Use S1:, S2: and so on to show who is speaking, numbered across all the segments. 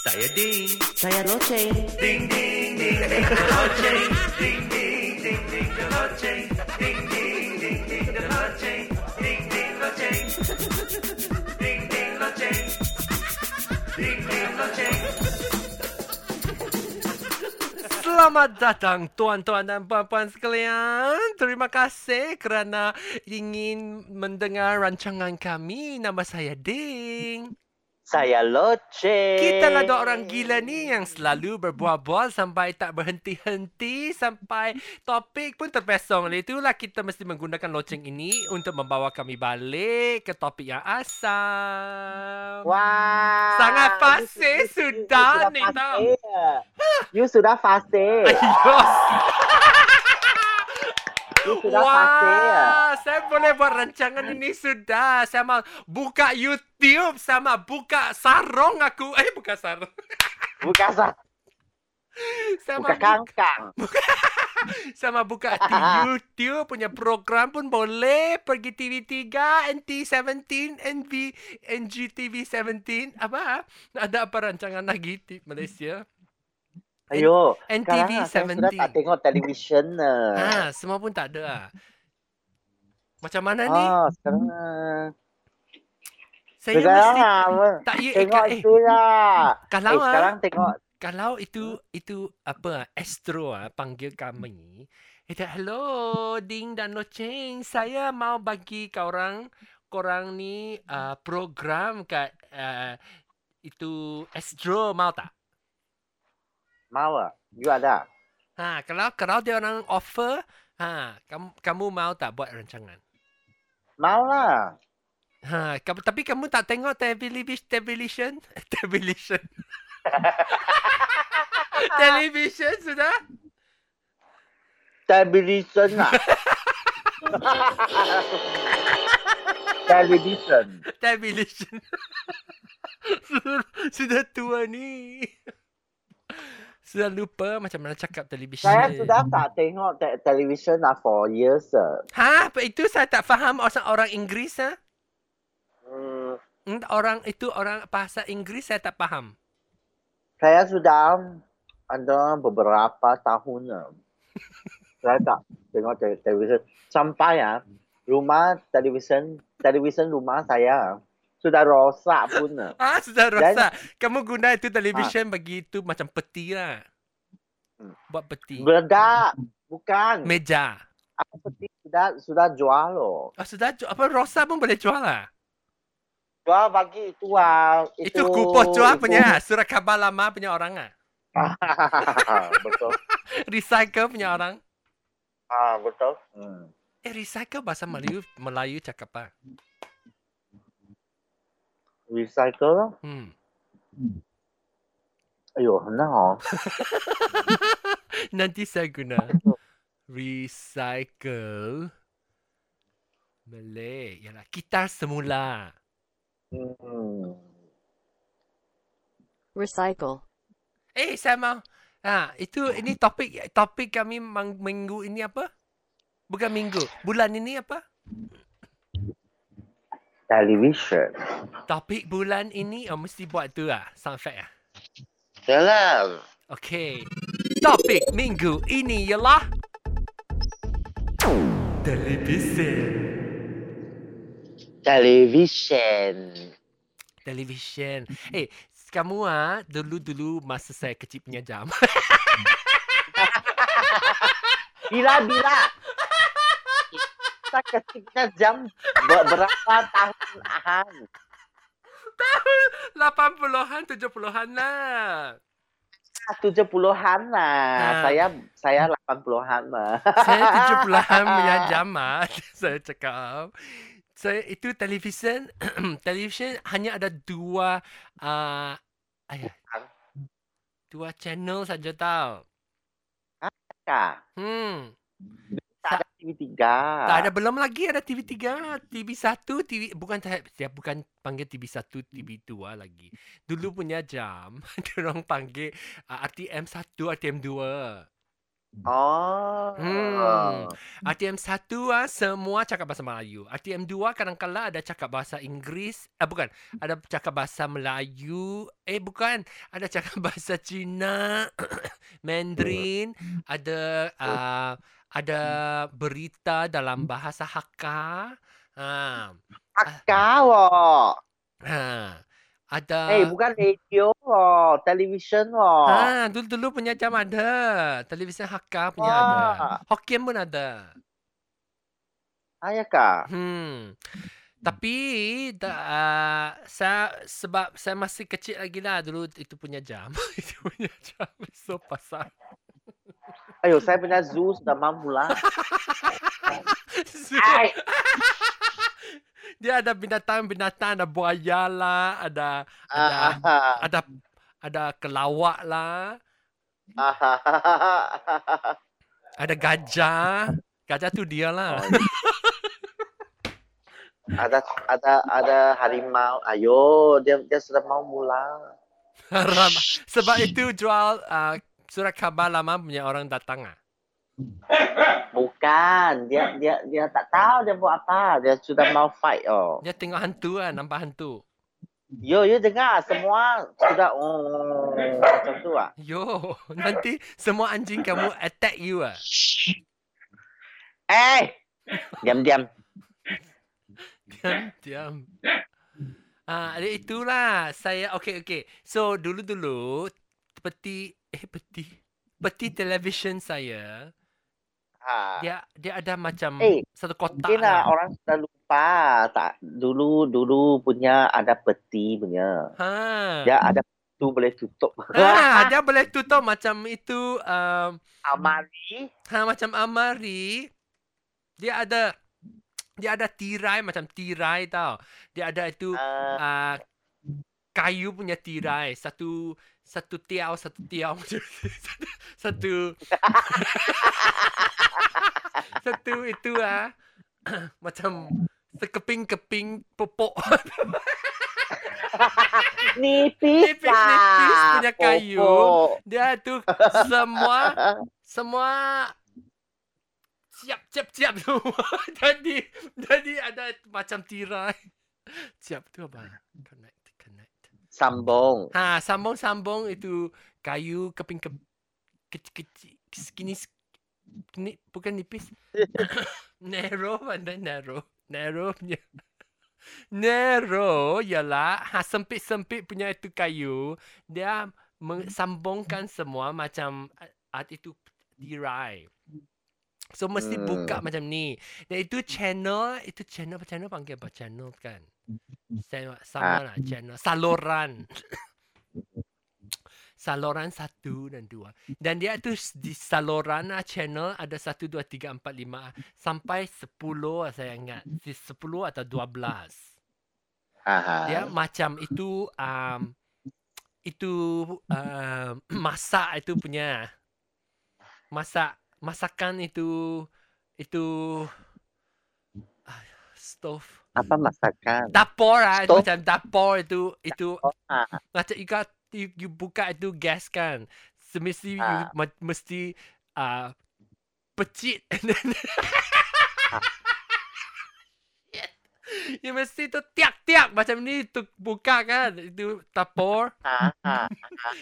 S1: Saya Ding.
S2: Saya Roche.
S1: Ding ding ding ding the loceng. Ding ding ding ding the loceng. Ding ding ding ding the loceng. Ding ding loceng. Ding ding loceng. Ding ding loceng. Selamat datang tuan-tuan dan puan-puan sekalian. Terima kasih kerana ingin mendengar rancangan kami. Nama saya Ding.
S2: Saya Loce.
S1: Kita lah dua orang gila ni yang selalu berbual-bual sampai tak berhenti-henti sampai topik pun terpesong. Oleh itulah kita mesti menggunakan loceng ini untuk membawa kami balik ke topik yang asal.
S2: Wah.
S1: Sangat fasih
S2: you-
S1: sudah
S2: you
S1: ni
S2: sudah
S1: tau.
S2: You sudah fasih.
S1: Ayos.
S2: Sudah.
S1: Wah, saya boleh buat rancangan ini sudah. Saya mau buka YouTube sama buka sarong aku. Eh, buka sarong.
S2: Bukan sah.
S1: Saya
S2: Bukan
S1: mau
S2: kangkang.
S1: sama buka di YouTube punya program pun boleh pergi TV3 NT17 NV NGTV 17 apa ada apa rancangan lagi di Malaysia
S2: Ayo.
S1: NTV
S2: sekarang saya sudah
S1: 17
S2: tak tengok televisyen. lah.
S1: ha semua pun tak ada ah. macam mana ni
S2: Ah, sekarang. ah.
S1: saya
S2: Sekarang
S1: mesti
S2: ah,
S1: tak ya eh,
S2: tengok
S1: eh,
S2: itu lah.
S1: kalau
S2: Eh,
S1: ah,
S2: sekarang tengok.
S1: kalau itu itu apa ah, Astro ah panggil kami itu hello ding dan loceng saya mau bagi kau orang korang ni uh, program kat uh, itu Astro mau tak
S2: Mau ah? You ada?
S1: ha kalau kalau dia orang offer ha kamu kamu mau tak buat rancangan
S2: Mau lah.
S1: ha kamu, tapi kamu tak tengok television television television television sudah
S2: Television lah. Television.
S1: television sudah, sudah tua ni sudah lupa macam mana cakap television
S2: Saya sudah tak tengok te- television lah for years. ah.
S1: ha apa itu saya tak faham orang orang Inggeris ha
S2: Hmm,
S1: orang itu orang bahasa Inggeris saya tak faham
S2: saya sudah ada beberapa tahun lah. saya tak tengok te- television. Sampai ya, rumah television, television rumah saya sudah rosak pun. ah.
S1: Ah, sudah
S2: Dan-
S1: rosak. Kamu guna itu television bagi itu macam peti lah.
S2: Hmm.
S1: Buat peti.
S2: Beledak. Bukan.
S1: Meja.
S2: Aku peti sudah sudah jual loh.
S1: Oh, sudah ju- apa rosak pun boleh jual lah.
S2: Jual bagi itu ah.
S1: Itu, kupoh jual
S2: itu-
S1: punya surat khabar lama punya orang ah.
S2: betul.
S1: Recycle punya orang.
S2: Ah, betul. Hmm.
S1: Eh, recycle bahasa Melayu Melayu cakap apa?
S2: Recycle.
S1: Hmm.
S2: 哎呦，很好。
S1: Nanti saya guna recycle Malay. Yalah, gitar semula.
S2: Hmm.
S3: recycle,
S1: Eh, saya mau. Ha, itu ini topik topik kami mang- minggu ini apa? Bukan minggu, bulan ini apa?
S2: Television.
S1: Topik bulan ini oh mesti buat tu lah, sound effect ah.
S2: Dalam.
S1: Okey. Topik minggu ini ialah televisi.
S2: Television.
S1: Television. Eh, kamu ah dulu-dulu masa saya kecil punya jam.
S2: Bila bila. Kita ketika jam ber- berapa tahun ahan?
S1: 80-an, 70-an lah.
S2: Tujuh puluhan
S1: Ha.
S2: lah. Saya saya delapan puluhan lah.
S1: Saya 70-an punya jam ah. saya cakap. Saya itu television, television hanya ada dua uh, ayah, dua channel saja tau.
S2: Kak,
S1: Hmm.
S2: TV tiga.
S1: Tak ada belum lagi ada TV3, TV1, TV bukan saya saya bukan panggil TV1, TV2 lagi. Dulu punya jam, orang panggil uh, RTM 1, RTM 2.
S2: Oh.
S1: Hmm. RTM 1 ah semua cakap bahasa Melayu. RTM 2 kadang-kadang ada cakap bahasa Inggeris. Eh bukan, ada cakap bahasa Melayu. Eh bukan, ada cakap bahasa Cina, Mandarin, ada uh, ada berita dalam bahasa Hakka. Ha.
S2: Hakka wo.
S1: Ha. Ada
S2: Eh, bukan radio wo, television wo.
S1: Ha, dulu-dulu punya jam ada. Televisyen Hakka punya ada.
S2: Wah.
S1: Hokkien pun ada.
S2: Ayah kak.
S1: Hmm. Tapi da, uh, saya sebab saya masih kecil lagi lah dulu itu punya jam. itu punya jam. So pasal.
S2: Ayo, saya punya zoo sudah mampu lah.
S1: Dia ada binatang-binatang, ada buaya lah, ada ada
S2: ah,
S1: ada ada kelawak lah,
S2: ah,
S1: ada gajah. Gajah tu dia lah.
S2: Oh, ada ada ada harimau. Ayo, dia dia sudah mau mula.
S1: Sebab itu jual uh, surat khabar lama punya orang datang ah.
S2: Bukan, dia dia dia tak tahu dia buat apa. Dia sudah mau fight oh.
S1: Dia tengok hantu ah, nampak hantu.
S2: Yo, yo dengar semua sudah oh macam tu ah.
S1: Yo, nanti semua anjing kamu attack you ah.
S2: Eh, diam diam.
S1: Diam, diam. Ah, uh, itulah saya okey okey. So dulu-dulu peti eh peti peti television saya
S2: Ha.
S1: dia dia ada macam
S2: Eh,
S1: satu kotak
S2: Mungkin lah
S1: lah.
S2: orang sudah lupa tak dulu dulu punya ada peti punya.
S1: Ha.
S2: Dia ada tu boleh tutup.
S1: Ah, dia boleh tutup macam itu um,
S2: Amari.
S1: ha macam amari. Dia ada dia ada tirai macam tirai tau. Dia ada itu
S2: Uh,
S1: uh, kayu punya tirai satu satu tiau satu tiau satu. Satu itu ah. Macam sekeping-keping popok
S2: nipis
S1: Nipis, nipis punya kayu.
S2: Popok.
S1: dia tu semua semua siap siap siap semua jadi jadi ada macam tirai. Siap tu apa? Connect
S2: Sambung.
S1: Ha, sambung-sambung itu kayu keping ke kecil-kecil skinny ni bukan nipis. narrow mana narrow. Narrow punya. Narrow ialah ha, sempit-sempit punya itu kayu. Dia sambungkan semua macam art itu tirai. So mesti
S2: Hmm.
S1: buka macam ni. Dan itu channel, itu channel apa channel panggil apa channel kan? Sama, sama lah channel. Saluran. saluran satu dan dua. Dan dia tu di saluran ah, channel ada satu, dua, tiga, empat, lima. ah, Sampai sepuluh ah, saya ingat. Sepuluh atau dua belas. Dia macam itu um, itu um, masak itu punya masak masakan itu itu ah, stove
S2: Apa masakan?
S1: dapur ah itu
S2: Stove?
S1: macam dapur itu itu
S2: Ah,
S1: macam you, got, you, you buka itu gas kan semesti you
S2: Ah.
S1: ma- mesti uh, pecit and then Shit. You mesti tu tiak-tiak macam ni tu buka kan itu dapur
S2: ah, ah,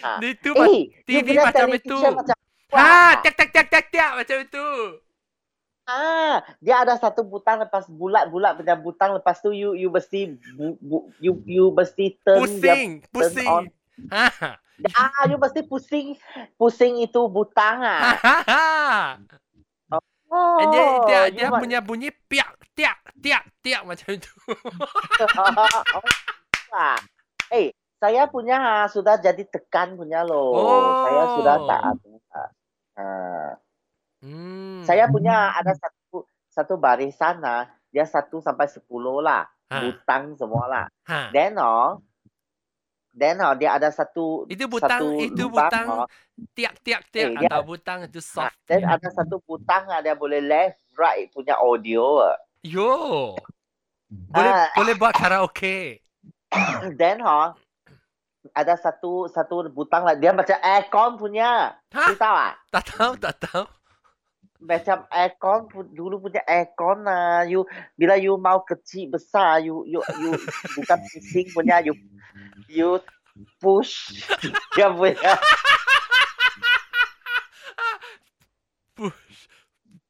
S2: ah.
S1: itu ma-
S2: Eh, you
S1: TV
S2: punya
S1: macam itu.
S2: Macam
S1: ha tiak tiak tiak tiak tiak macam itu
S2: Ah, dia ada satu butang lepas bulat-bulat punya butang lepas tu you you mesti bu, bu, you you mesti turn dia
S1: pusing
S2: on.
S1: pusing ha
S2: ah you mesti pusing pusing itu butang
S1: ha
S2: ah.
S1: ha ha
S2: Oh,
S1: And dia dia, dia punya bunyi piak tiak tiak tiak macam itu.
S2: oh, ah. Eh, saya punya ah, sudah jadi tekan punya loh. Saya sudah
S1: Oh.
S2: tak ada. Ah.
S1: Hmm.
S2: Saya punya ada satu satu barisan ah, dia satu sampai sepuluh lah.
S1: ha.
S2: Butang semua lah.
S1: ha.
S2: Then oh, then oh, dia ada satu
S1: Itu butang
S2: satu
S1: itu
S2: lubang,
S1: butang
S2: oh.
S1: tiak tiak tiak
S2: Eh, dia-
S1: atau butang itu
S2: Ah,
S1: soft.
S2: Then ada satu butang ah, dia boleh left right punya audio. ah.
S1: Yo. Boleh
S2: Ah.
S1: boleh buat karaoke.
S2: Then oh, ada satu satu butang lah dia macam aircon punya.
S1: Ha?
S2: Tahu ah?
S1: Tak tahu tak tahu.
S2: Macam aircon dulu punya aircon lah. You bila you mau kecil besar you you you bukan pusing punya you you push dia punya
S1: Push.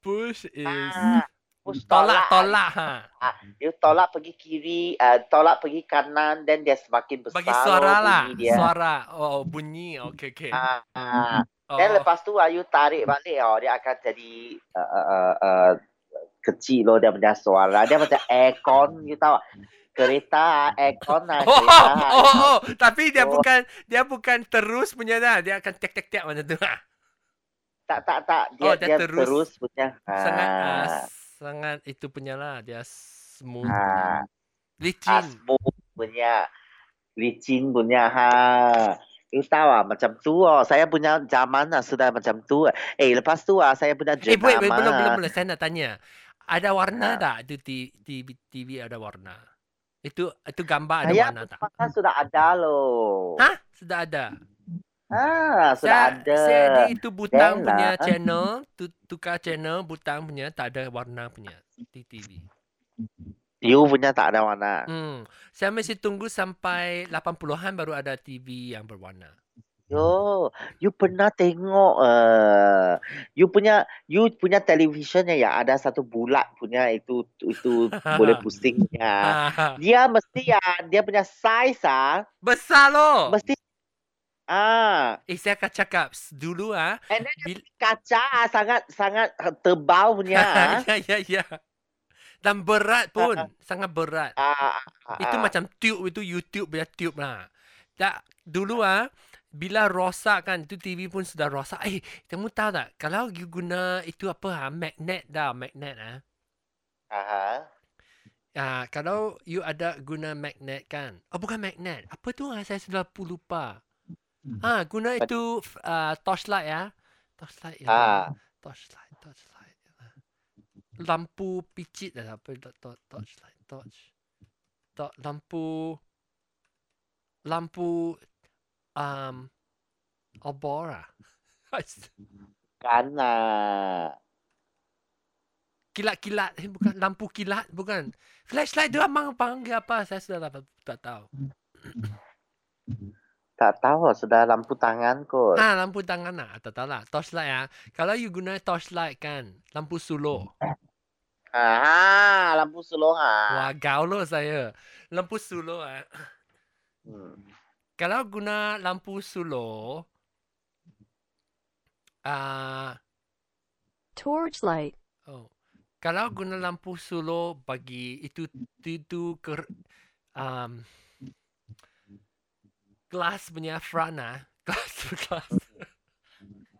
S1: Push is
S2: ah, push
S1: tolak
S2: tolak.
S1: tolak ha.
S2: Ah, you tolak pergi kiri, uh, tolak pergi kanan, then dia semakin besar.
S1: Bagi suara lah.
S2: dia.
S1: Suara. Oh, bunyi. Okey okey.
S2: Ah, ah.
S1: Oh.
S2: Then lepas tu ah, you tarik balik oh, dia akan jadi uh, uh, uh, uh, kecil loh dia punya suara. Dia macam aircon, you tahu? Kereta aircon lah,
S1: Oh,
S2: kereta.
S1: oh, oh, tapi dia
S2: Oh.
S1: bukan dia bukan terus punya dah. Dia akan tek tek tek macam tu. Ha.
S2: Tak, tak, tak. Dia,
S1: Oh,
S2: dia,
S1: dia
S2: terus.
S1: terus.
S2: punya.
S1: Sangat uh,
S2: Ah,
S1: sangat itu punya lah. Dia smooth.
S2: ah, ah,
S1: Licin.
S2: smooth punya. Licin punya. Ha. You tahu ah, macam tu oh. Saya punya zaman ah, sudah macam tu. Eh, lepas tu ah, saya punya
S1: Eh, wait, wait, belum, belum, belum. Saya nak tanya. Ada warna
S2: Ha.
S1: tak? Ti- TV, TV ada warna. Itu itu gambar ada
S2: Saya
S1: warna tak?
S2: punya sudah ada loh.
S1: Hah? Sudah ada.
S2: Ah, sudah
S1: Saya,
S2: ada.
S1: saya di itu butang
S2: Then
S1: punya
S2: lah.
S1: channel, tu, tukar channel butang punya tak ada warna punya di TV.
S2: You punya tak ada warna.
S1: Hmm. Saya mesti tunggu sampai 80-an baru ada TV yang berwarna.
S2: Yo, you pernah tengok uh, you punya you punya televisionnya ya ada satu bulat punya itu itu boleh pusingnya.
S1: Ah,
S2: Dia mesti ya dia punya size ah
S1: Besar loh.
S2: mesti ah
S1: Eh saya akan cakap dulu ah.
S2: and then
S1: Bil-
S2: kaca sangat sangat tebal punya ah.
S1: ya ya ya. Dan berat pun, sangat berat.
S2: ah,
S1: Itu macam tube itu YouTube punya tube lah. Tak dulu ah bila rosak kan tu TV pun sudah rosak. Eh, kamu tahu tak kalau you guna itu apa ha magnet dah magnet ah.
S2: Aha.
S1: Ah, kalau you ada guna magnet kan. Oh bukan magnet. Apa tu ah saya sudah lupa. Ah, guna itu ah, torchlight ya. Torchlight ya.
S2: Ah.
S1: Torchlight, torchlight. Lampu picit dah apa to- to- torchlight, torch. To, lampu lampu um obor ah.
S2: Kan ah.
S1: Kilat-kilat eh bukan lampu kilat bukan. Flashlight dia abang panggil apa saya sudah tak, tak tahu.
S2: Tak tahu sudah lampu tangan kot.
S1: Ah, lampu tangan lah. Tak tahu lah. Torchlight ah. Kalau you guna torchlight kan, lampu suluh.
S2: Ah, lampu sulung ah.
S1: Wah, gaul saya. Lampu suluh ah.
S2: Hmm.
S1: Kalau guna lampu suluh, ah,
S3: Torchlight.
S1: oh. Kalau guna lampu suluh bagi itu itu ke um, glass punya front ah. Glass glass.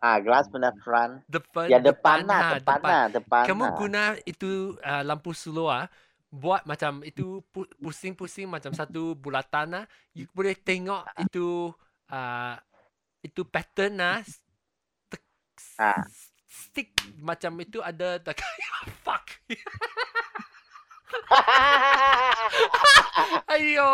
S2: Ah, glass punya front.
S1: Depan
S2: Ya depan, lah,
S1: ha,
S2: depan, lah, depan.
S1: Kamu
S2: lah.
S1: guna itu uh, lampu slow ah, buat macam itu pu- pusing-pusing macam satu bulatan ah. You boleh tengok itu uh, itu pattern ah. s- tek- s-
S2: Ah.
S1: Stick macam itu ada tak fuck. Ayo.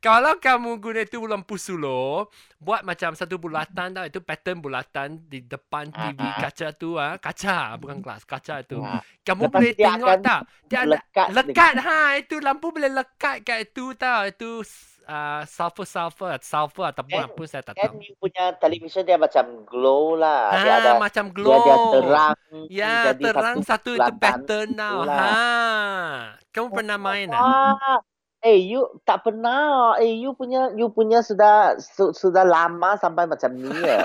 S1: Kalau kamu guna itu lampu slow, buat macam satu bulatan tau, itu pattern bulatan di depan TV
S2: Ah, ah.
S1: kaca tu ah, kaca bukan kelas, kaca tu.
S2: Ah.
S1: Kamu
S2: Lepas
S1: boleh tengok tak? Dia ada
S2: lekat
S1: lekat ha, itu lampu boleh lekat kat itu tau. Itu uh, sulfur sulfur sulfur ataupun apa saya tak tahu.
S2: you punya television dia macam glow lah. dia ada
S1: Ha, macam
S2: dia,
S1: glow.
S2: dia terang.
S1: Ya,
S2: jadi
S1: terang satu, itu
S2: bulatan.
S1: pattern tau.
S2: Itulah.
S1: Ha. Kamu pernah main ah?
S2: Ah, eh you tak pernah. Eh you punya you punya sudah su, sudah lama sampai macam ni ya.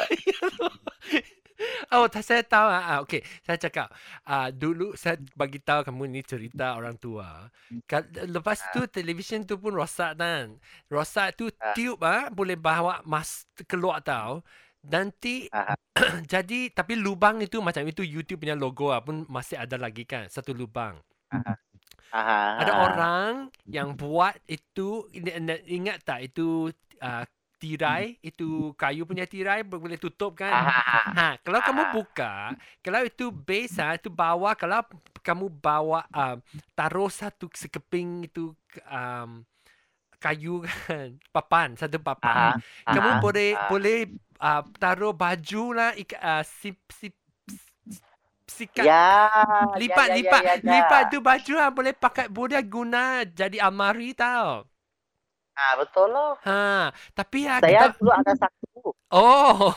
S1: Oh, tak saya tahu. Ah, ah, okey, saya cakap. Ah, dulu saya bagi tahu kamu ni cerita orang tua. Ka- Lepas tu televisyen tu pun rosak kan. Rosak tu
S2: Ah.
S1: tube ah boleh bawa mas keluar tahu. Nanti
S2: Ah.
S1: jadi tapi lubang itu macam itu YouTube punya logo ah pun masih ada lagi kan satu lubang.
S2: Aha.
S1: Ada orang yang buat itu ingat tak itu ah, tirai itu kayu punya tirai boleh tutup kan?
S2: Aha.
S1: Ha, kalau kamu
S2: Ah.
S1: buka, kalau itu base ha, itu bawah kalau kamu bawa um, taruh satu sekeping itu um, kayu kan, papan, satu papan. Kamu
S2: Aha.
S1: boleh
S2: ah.
S1: boleh uh, taruh baju lah ik, uh, sip, sip, sikat
S2: Ya.
S1: lipat
S2: ya, ya,
S1: lipat
S2: ya, ya, ya.
S1: lipat tu baju ah boleh pakai boleh guna jadi almari tau.
S2: Ah, betul loh.
S1: Ha, tapi ya
S2: Saya
S1: kita
S2: dulu ada satu.
S1: oh.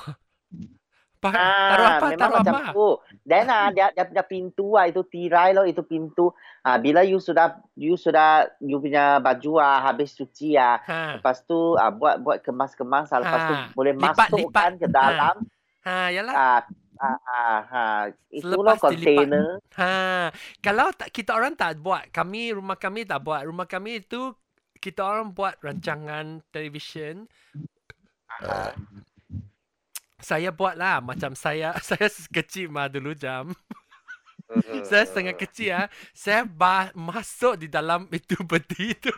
S1: Pa, taruh apa?
S2: memang
S1: Taruh
S2: macam
S1: apa?
S2: tu. Dan ah, dia, dia punya pintu ah, itu tirai loh, itu pintu. Ah, bila you sudah you sudah you punya baju ah, habis cuci ah,
S1: Ha.
S2: lepas tu ah, buat buat kemas-kemas ah, lepas tu
S1: Ha,
S2: boleh
S1: lipat,
S2: masukkan
S1: lipat.
S2: ke dalam
S1: Ha, yalah.
S2: ah, ah, ah, ha. itu
S1: Selepas
S2: loh
S1: dilipat.
S2: container.
S1: Ha, kalau tak, kita orang tak buat, kami rumah kami tak buat. Rumah kami itu kita orang buat rancangan televisyen.
S2: Ah,
S1: Saya buat lah macam saya saya kecil mah dulu jam. saya setengah kecil ah. Saya ba- masuk di dalam itu peti itu.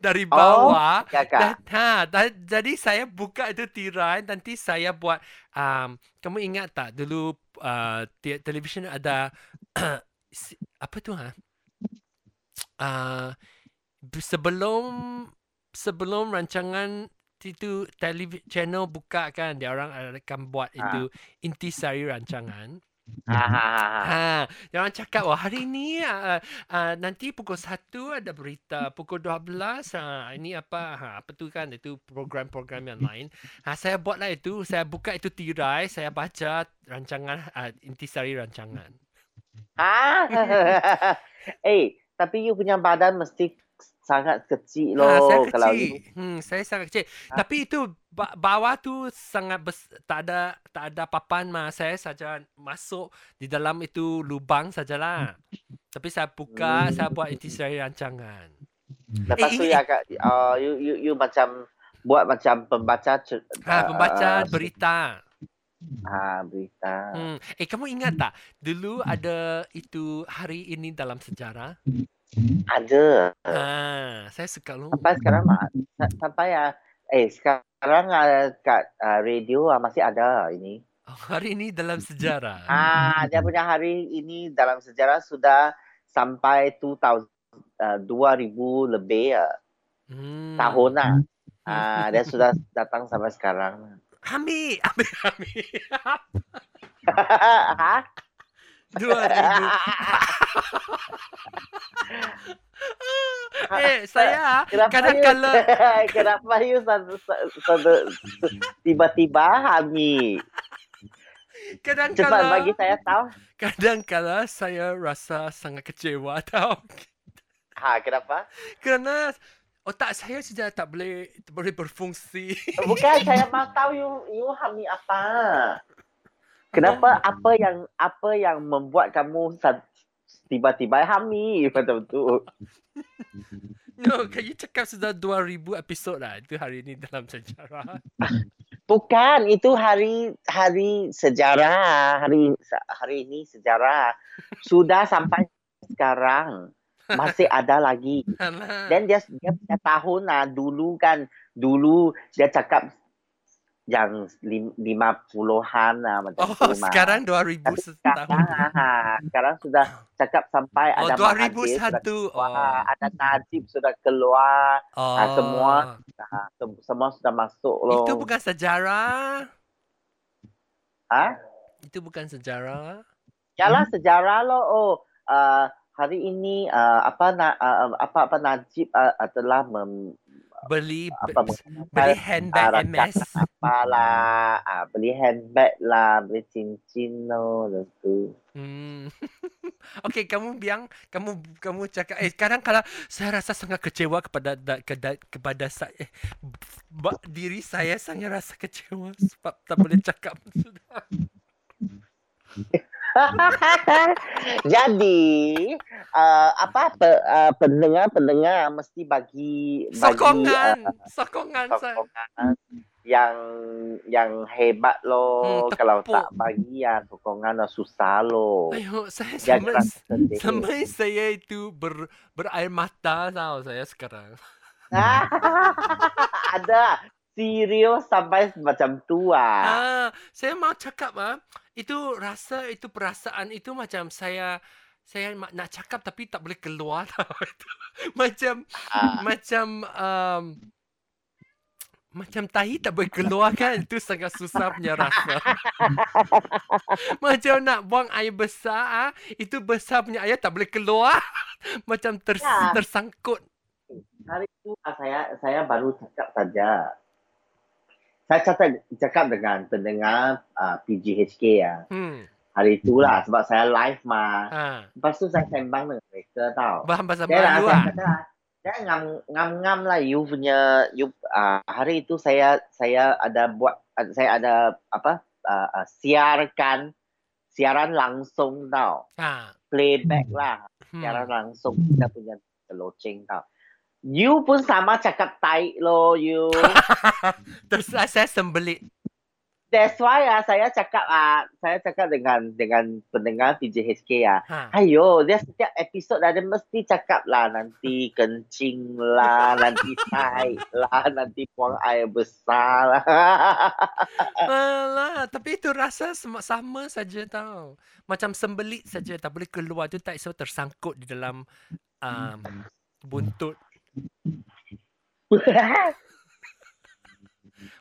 S1: Dari
S2: Oh,
S1: bawah.
S2: Ya
S1: Dan, ha, dan, jadi saya buka itu tirai nanti saya buat um, kamu ingat tak dulu uh, te- televisyen ada apa tu ha? Uh, sebelum sebelum rancangan itu televi channel buka kan dia orang akan buat
S2: Ha.
S1: itu intisari rancangan.
S2: Ha, ha, ha, ha.
S1: Ha, dia orang cakap wah hari ni uh, uh, nanti pukul 1 ada berita, pukul 12 uh, ini apa ha apa tu kan itu program-program yang lain. Ha saya buatlah itu, saya buka itu tirai, saya baca rancangan uh, intisari rancangan.
S2: Ah. eh, tapi you punya badan mesti sangat kecil loh
S1: Ha, saya
S2: kalau
S1: kecil.
S2: you.
S1: Hmm, saya sangat kecil.
S2: Ah.
S1: Tapi itu ba- bawah tu sangat bes- tak ada tak ada papan mah. Saya saja masuk di dalam itu lubang sajalah. Tapi saya buka, saya buat intisari rancangan.
S2: Lepas
S1: Eh,
S2: tu
S1: eh,
S2: ya kak, uh, you, you you macam buat macam pembaca cer-
S1: Ha, pembaca
S2: uh,
S1: berita.
S2: ha, berita.
S1: Hmm. Eh, kamu ingat tak? Dulu ada itu hari ini dalam sejarah.
S2: Ada.
S1: Ha, saya suka lu.
S2: Sampai sekarang sa- sampai ya eh sekarang uh, kat uh, radio uh, masih ada ini.
S1: Oh, hari ini dalam sejarah.
S2: Ah, dia punya hari ini dalam sejarah sudah sampai 2000 uh, 2000 lebih uh,
S1: Hmm.
S2: tahun lah. Ah, dia sudah datang sampai sekarang.
S1: Ambil, ambil, ambil.
S2: ha?
S1: Dua ribu. eh, saya
S2: Kenapa
S1: kadang
S2: you,
S1: kala
S2: kenapa you satu, satu, tiba-tiba Hami?
S1: kadang
S2: Cepat
S1: kala
S2: bagi saya tahu.
S1: kadang kala saya rasa sangat kecewa tau.
S2: Ha, kenapa?
S1: Kerana otak saya sudah tak boleh tak boleh berfungsi.
S2: Bukan saya mau tahu you you Hami apa? Kenapa apa yang apa yang membuat kamu tiba-tiba Hami macam tu?
S1: No, kan you cakap sudah 2000 episod lah itu hari ini dalam sejarah.
S2: Bukan, itu hari hari sejarah, hari hari ini sejarah. Sudah sampai sekarang. Masih ada lagi. Dan dia dia tahun lah dulu kan dulu dia cakap yang lim, lima puluhan lah macam
S1: Oh,
S2: tu
S1: sekarang 2000
S2: Tapi
S1: setahun.
S2: sekarang, ha, sekarang sudah cakap sampai
S1: Oh,
S2: ada sudah
S1: 2001.
S2: keluar,
S1: Oh.
S2: ada Najib sudah keluar,
S1: Oh.
S2: semua. ha, sem- semua sudah masuk loh.
S1: Itu bukan sejarah.
S2: Ha?
S1: Itu bukan sejarah.
S2: Yalah sejarah loh. Oh, uh, hari ini uh, apa na, uh, apa apa Najib uh, telah mem,
S1: Beli
S2: apa
S1: beli handbag MS.
S2: rancangan apalah, ah, beli handbag lah, beli cincin loh, lepas tu.
S1: Hmm. Okey, kamu biang, kamu kamu cakap eh kadang kalau saya rasa sangat kecewa kepada da, kepada, kepada saya eh, ba- diri saya sangat rasa kecewa sebab tak boleh cakap sudah.
S2: Jadi uh, apa pe, uh, pendengar-pendengar mesti bagi bagi
S1: Sokongan,
S2: uh,
S1: sokongan saya.
S2: sokongan yang yang hebat loh.
S1: Hmm,
S2: Kalau tak bagi ya sokongan susah loh.
S1: Ayo, saya sampai saya itu ber, berair mata tahu saya sekarang.
S2: Ada serius sampai macam tu ah.
S1: Ah, saya mau cakap ah, itu rasa itu perasaan itu macam saya saya nak cakap tapi tak boleh keluar tau itu. macam
S2: Ah.
S1: macam um, Macam tahi tak boleh keluar kan. Itu sangat susah punya rasa. Macam nak buang air besar. ah, Itu besar punya air tak boleh keluar. Macam ter,
S2: Ya.
S1: tersangkut.
S2: Hari itu ah, saya saya baru cakap saja. Saya cakap, cakap dengan pendengar uh, PGHK ya.
S1: Hmm.
S2: Hari itulah sebab saya live mah.
S1: Ha.
S2: Lepas tu saya sembang dengan mereka tau.
S1: Bahan bahasa
S2: Dia lah,
S1: Melayu
S2: saya
S1: ah.
S2: kata, saya ngam ngam ngam lah you punya you uh, hari itu saya saya ada buat uh, saya ada apa uh, uh, siarkan siaran langsung tau
S1: Ha.
S2: playback lah
S1: Hmm.
S2: siaran langsung kita punya loceng tau you pun sama cakap tai lo you
S1: Terus saya sembelit.
S2: that's why ah saya cakap ah saya cakap dengan dengan pendengar PJHK ah
S1: Ha.
S2: Ayo, dia setiap episod ada mesti cakap lah nanti kencing lah, nanti tai lah, nanti buang air besar lah.
S1: Alah, tapi itu rasa sama, sama saja tau. Macam sembelit saja tak boleh keluar tu tak so tersangkut di dalam um, buntut.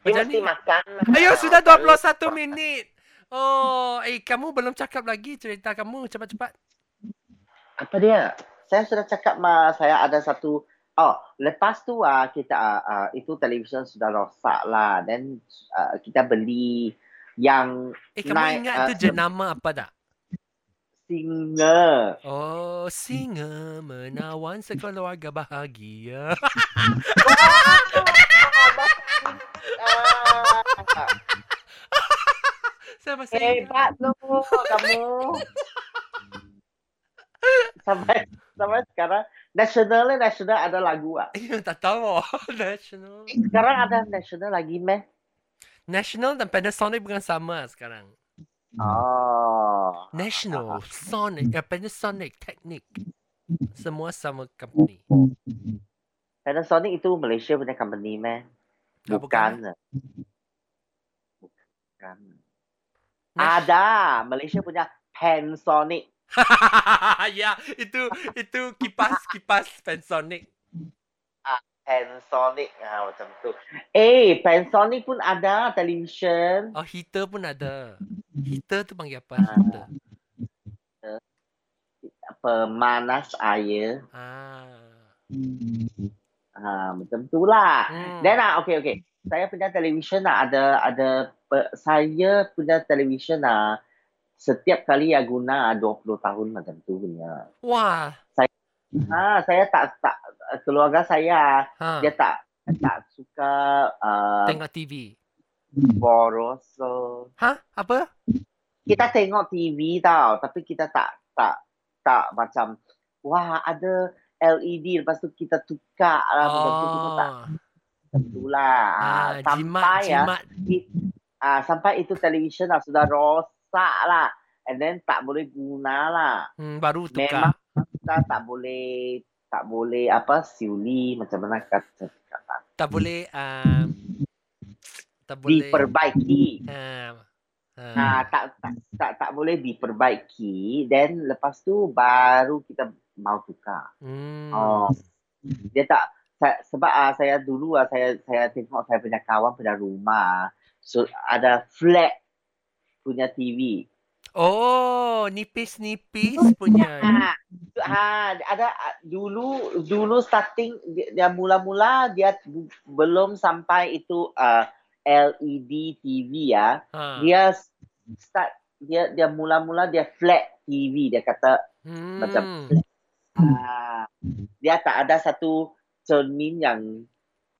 S2: Dia
S1: Macam
S2: mesti
S1: ni.
S2: makan.
S1: Ayo sudah 21 minit. Oh, eh kamu belum cakap lagi cerita kamu cepat-cepat.
S2: Apa dia? Saya sudah cakap mah saya ada satu Oh, lepas tu ah kita ah, ah, itu televisyen sudah rosak lah. Then ah, kita beli yang
S1: Eh kamu
S2: Naik,
S1: ingat
S2: ah,
S1: tu jenama apa tak?
S2: Singa.
S1: Oh, singa menawan sekeluarga bahagia.
S2: Ah,
S1: Saya masih ingat.
S2: Hebat tu kamu. sampai sampai sekarang national national ada lagu ah.
S1: Tak tahu. National.
S2: Sekarang ada national lagi meh?
S1: National dan Panasonic bukan sama sekarang.
S2: Oh.
S1: National, Sonic, uh, Panasonic, Technic. Semua sama company.
S2: Panasonic itu Malaysia punya company meh?
S1: Ah,
S2: Bukan. Bukan.
S1: Nash-
S2: Ada Malaysia punya Panasonic.
S1: ya, itu itu kipas kipas Panasonic.
S2: Panasonic ah macam tu. Eh, Panasonic pun ada television.
S1: Oh, heater pun ada. Heater tu panggil apa?
S2: Ah.
S1: Heater.
S2: Pemanas air.
S1: Ah.
S2: Ah, macam tu lah.
S1: Hmm.
S2: Then ah, okay okay. Saya punya television ah, ada ada saya punya television ah setiap kali yang guna ah, 20 tahun macam tu punya.
S1: Wah.
S2: Ah, saya tak tak keluarga saya
S1: Ha.
S2: dia tak tak suka uh,
S1: Tengok TV.
S2: boros.
S1: Ha? Apa?
S2: Kita tengok TV tau, tapi kita tak tak tak macam wah ada LED lepas tu kita tukar lah macam tu kita tak
S1: Oh.
S2: macam tu lah. Ah,
S1: Ah, jimat,
S2: sampai ya
S1: jimat.
S2: ah, sampai itu television lah sudah rosak lah. And then tak boleh guna lah.
S1: Hmm, baru
S2: Memang
S1: tukar.
S2: kita tak boleh tak boleh apa siuli macam mana kata kata
S1: Tak boleh um, tak boleh
S2: diperbaiki.
S1: um, uh,
S2: Ah, tak, tak tak tak boleh diperbaiki then lepas tu baru kita mau tukar.
S1: hmm.
S2: Oh. Dia tak saya, sebab ah, saya dulu ah, saya saya tengok saya punya kawan punya rumah so, ada flat punya TV.
S1: Oh, nipis-nipis punya.
S2: Ha, ha ada ah, dulu dulu starting dia, dia mula-mula dia bu- belum sampai itu uh, LED TV ya.
S1: Ha.
S2: Dia start dia dia mula-mula dia flat TV dia kata
S1: hmm.
S2: macam ah, dia tak ada satu cermin yang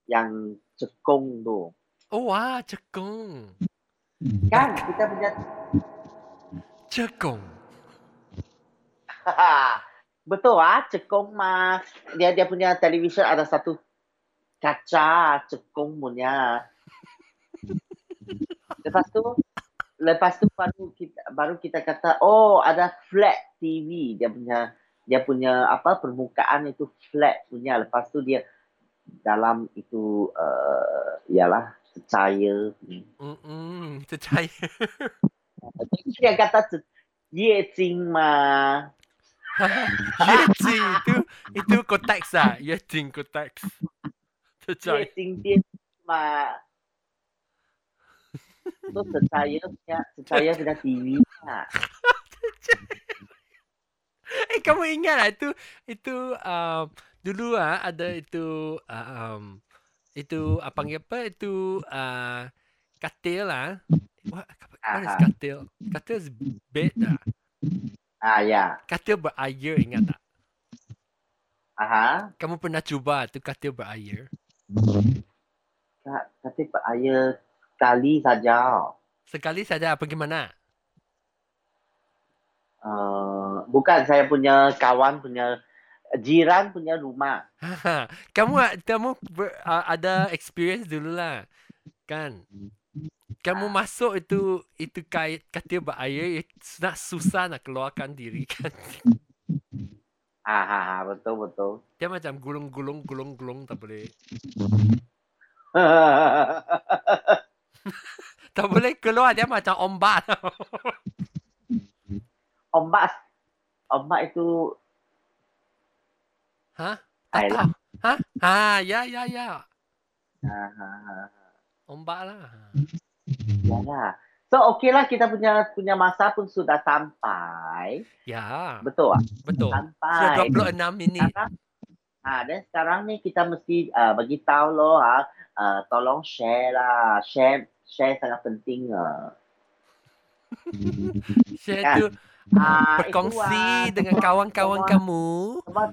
S2: yang cekung tu.
S1: Oh, wah, cekung.
S2: Kan kita punya
S1: Cekung.
S2: Betul ah, cekung mah. Dia dia punya television ada satu kaca cekung punya. Lepas tu lepas tu baru kita baru kita kata oh ada flat TV dia punya dia punya apa permukaan itu flat punya lepas tu dia dalam itu uh, ialah percaya
S1: Hmm, percaya.
S2: dia kata ye jing ma
S1: Yeting itu itu konteks ah. Yeting konteks. Percaya.
S2: ye jing dia Mak. So punya saya kena TV lah.
S1: Eh kamu ingat lah itu itu um, dulu ah ada itu uh, um, itu apa panggil apa itu uh, katil lah. What, what is
S2: Aha.
S1: katil? Katil is bed lah.
S2: Ah ya.
S1: Katil berair ingat tak?
S2: Aha.
S1: Kamu pernah cuba tu katil berair?
S2: Tapi Pak Ayah sekali saja.
S1: Sekali saja pergi mana?
S2: Uh, bukan saya punya kawan punya jiran punya rumah.
S1: Haha. kamu kamu ber, uh, ada experience dulu lah. Kan? Kamu masuk itu itu kait katil berair nak susah nak keluarkan diri kan.
S2: Ah, betul betul.
S1: Dia macam gulung-gulung gulung-gulung tak boleh. Tak boleh keluar dia macam ombak.
S2: ombak ombak itu
S1: ha? Tak tahu. Ha? Ha, ya ya ya.
S2: ah, ah, ah.
S1: Ombak lah.
S2: Ya lah. So okey lah kita punya punya masa pun sudah sampai.
S1: Ya,
S2: Betul ah?
S1: betul.
S2: Sampai.
S1: Sudah 26 minit.
S2: Sekarang, ah, dan sekarang ni kita mesti uh, bagi tahu loh ha, uh, tolong share lah. Share share sangat penting ah.
S1: Share
S2: Kan?
S1: tu
S2: Ah,
S1: berkongsi
S2: itu, ah,
S1: dengan kawan-kawan
S2: semua-
S1: kamu.
S2: semua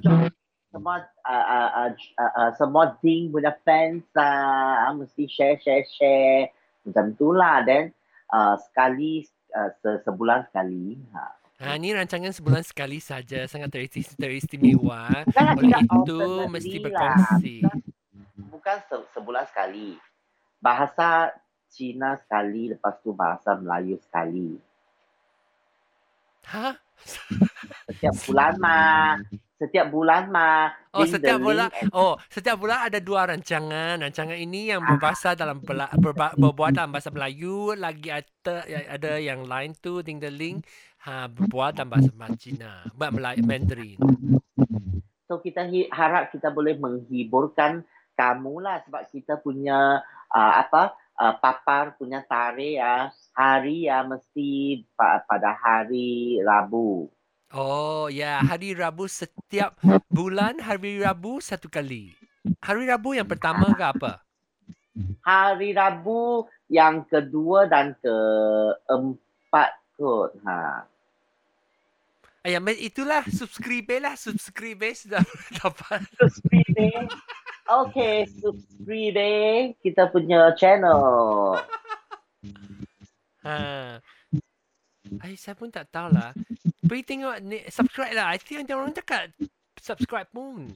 S2: semua uh, uh, uh, uh, uh, semua ding punya fans uh, mesti share share share macam tu lah then uh, sekali uh, se- sebulan sekali ha.
S1: Ha, ni rancangan sebulan sekali saja, sangat teristimewa.
S2: Jangan
S1: Oleh
S2: tidak
S1: itu
S2: alternately
S1: mesti
S2: lah.
S1: berkongsi.
S2: Bukan, bukan se- sebulan sekali bahasa Cina sekali lepas tu bahasa Melayu sekali
S1: Ha?
S2: setiap bulan mah setiap bulan mah
S1: Oh, setiap bulan. Oh, setiap bulan ada dua rancangan. Rancangan ini yang
S2: Ah.
S1: berbahasa dalam pela, berba, berbuat dalam bahasa Melayu, lagi ada ada yang lain tu ding the link ha berbuat dalam bahasa Cina, bahasa Melayu Mandarin.
S2: So kita hi- harap kita boleh menghiburkan kamu lah sebab kita punya uh, apa uh, papar punya tarikh ya hari ya mesti pa- pada hari Rabu.
S1: Oh, ya, hari Rabu setiap bulan hari Rabu satu kali. Hari Rabu yang pertama ke apa?
S2: Hari Rabu yang kedua dan keempat kot. Ha.
S1: Ah, ya, me- itulah subscribe lah, subscribe sudah dapat.
S2: Subscribe. Okay, subscribe kita punya channel.
S1: Ha. Ay, saya pun tak tahu lah. Pergi tengok ni, subscribe lah. I think orang cakap subscribe pun.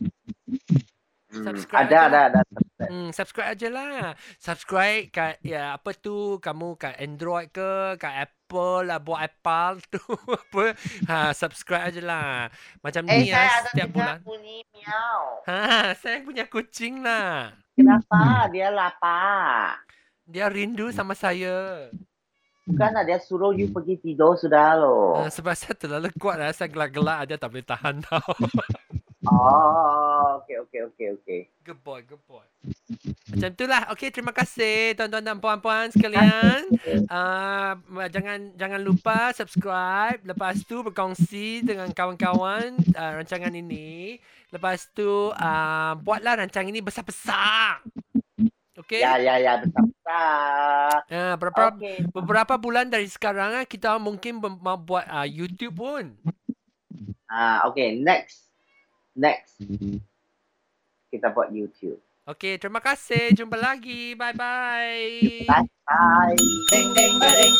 S2: Hmm,
S1: Subscribe
S2: ada, ada, ada.
S1: Hmm, subscribe aja lah. Subscribe kat ya apa tu kamu kat Android ke kat Apple lah buat Apple tu apa. Ha, subscribe aja lah. Macam
S2: Eh,
S1: ni
S2: saya
S1: lah
S2: ada
S1: setiap bulan.
S2: bunyi miau.
S1: Ha, saya punya kucing lah.
S2: Kenapa? Dia lapar.
S1: Dia rindu sama saya.
S2: Bukan lah, dia suruh you pergi tidur sudah loh.
S1: Uh, sebab saya terlalu kuat lah. Saya gelak-gelak aja tak boleh tahan tau.
S2: Oh, okay, okay, okay, okay.
S1: good boy, good boy. Macam tu lah. Okay, terima kasih tuan-tuan dan puan-puan sekalian. Uh, jangan jangan lupa subscribe. Lepas tu berkongsi dengan kawan-kawan uh, rancangan ini. Lepas tu uh, buatlah rancangan ini besar-besar. Okay?
S2: Ya, ya, ya, besar-besar.
S1: Uh, beberapa,
S2: Okay.
S1: beberapa bulan dari sekarang kita mungkin mau buat uh, YouTube pun.
S2: Ah, okay, next. Next. Kita buat YouTube.
S1: Okay, terima kasih. Jumpa lagi. Bye-bye.
S2: Bye. Bye.
S1: Ding, ding, ding.